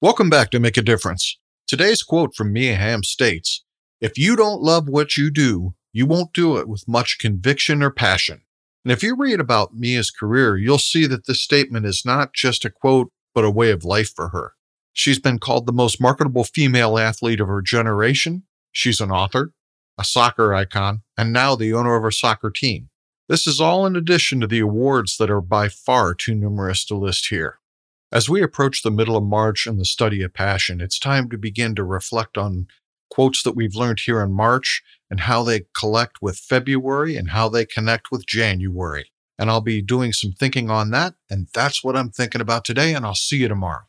Welcome back to Make a Difference. Today's quote from Mia Hamm states If you don't love what you do, you won't do it with much conviction or passion. And if you read about Mia's career, you'll see that this statement is not just a quote, but a way of life for her. She's been called the most marketable female athlete of her generation. She's an author, a soccer icon, and now the owner of her soccer team. This is all in addition to the awards that are by far too numerous to list here. As we approach the middle of March and the study of passion, it's time to begin to reflect on quotes that we've learned here in March and how they collect with February and how they connect with January. And I'll be doing some thinking on that. And that's what I'm thinking about today. And I'll see you tomorrow.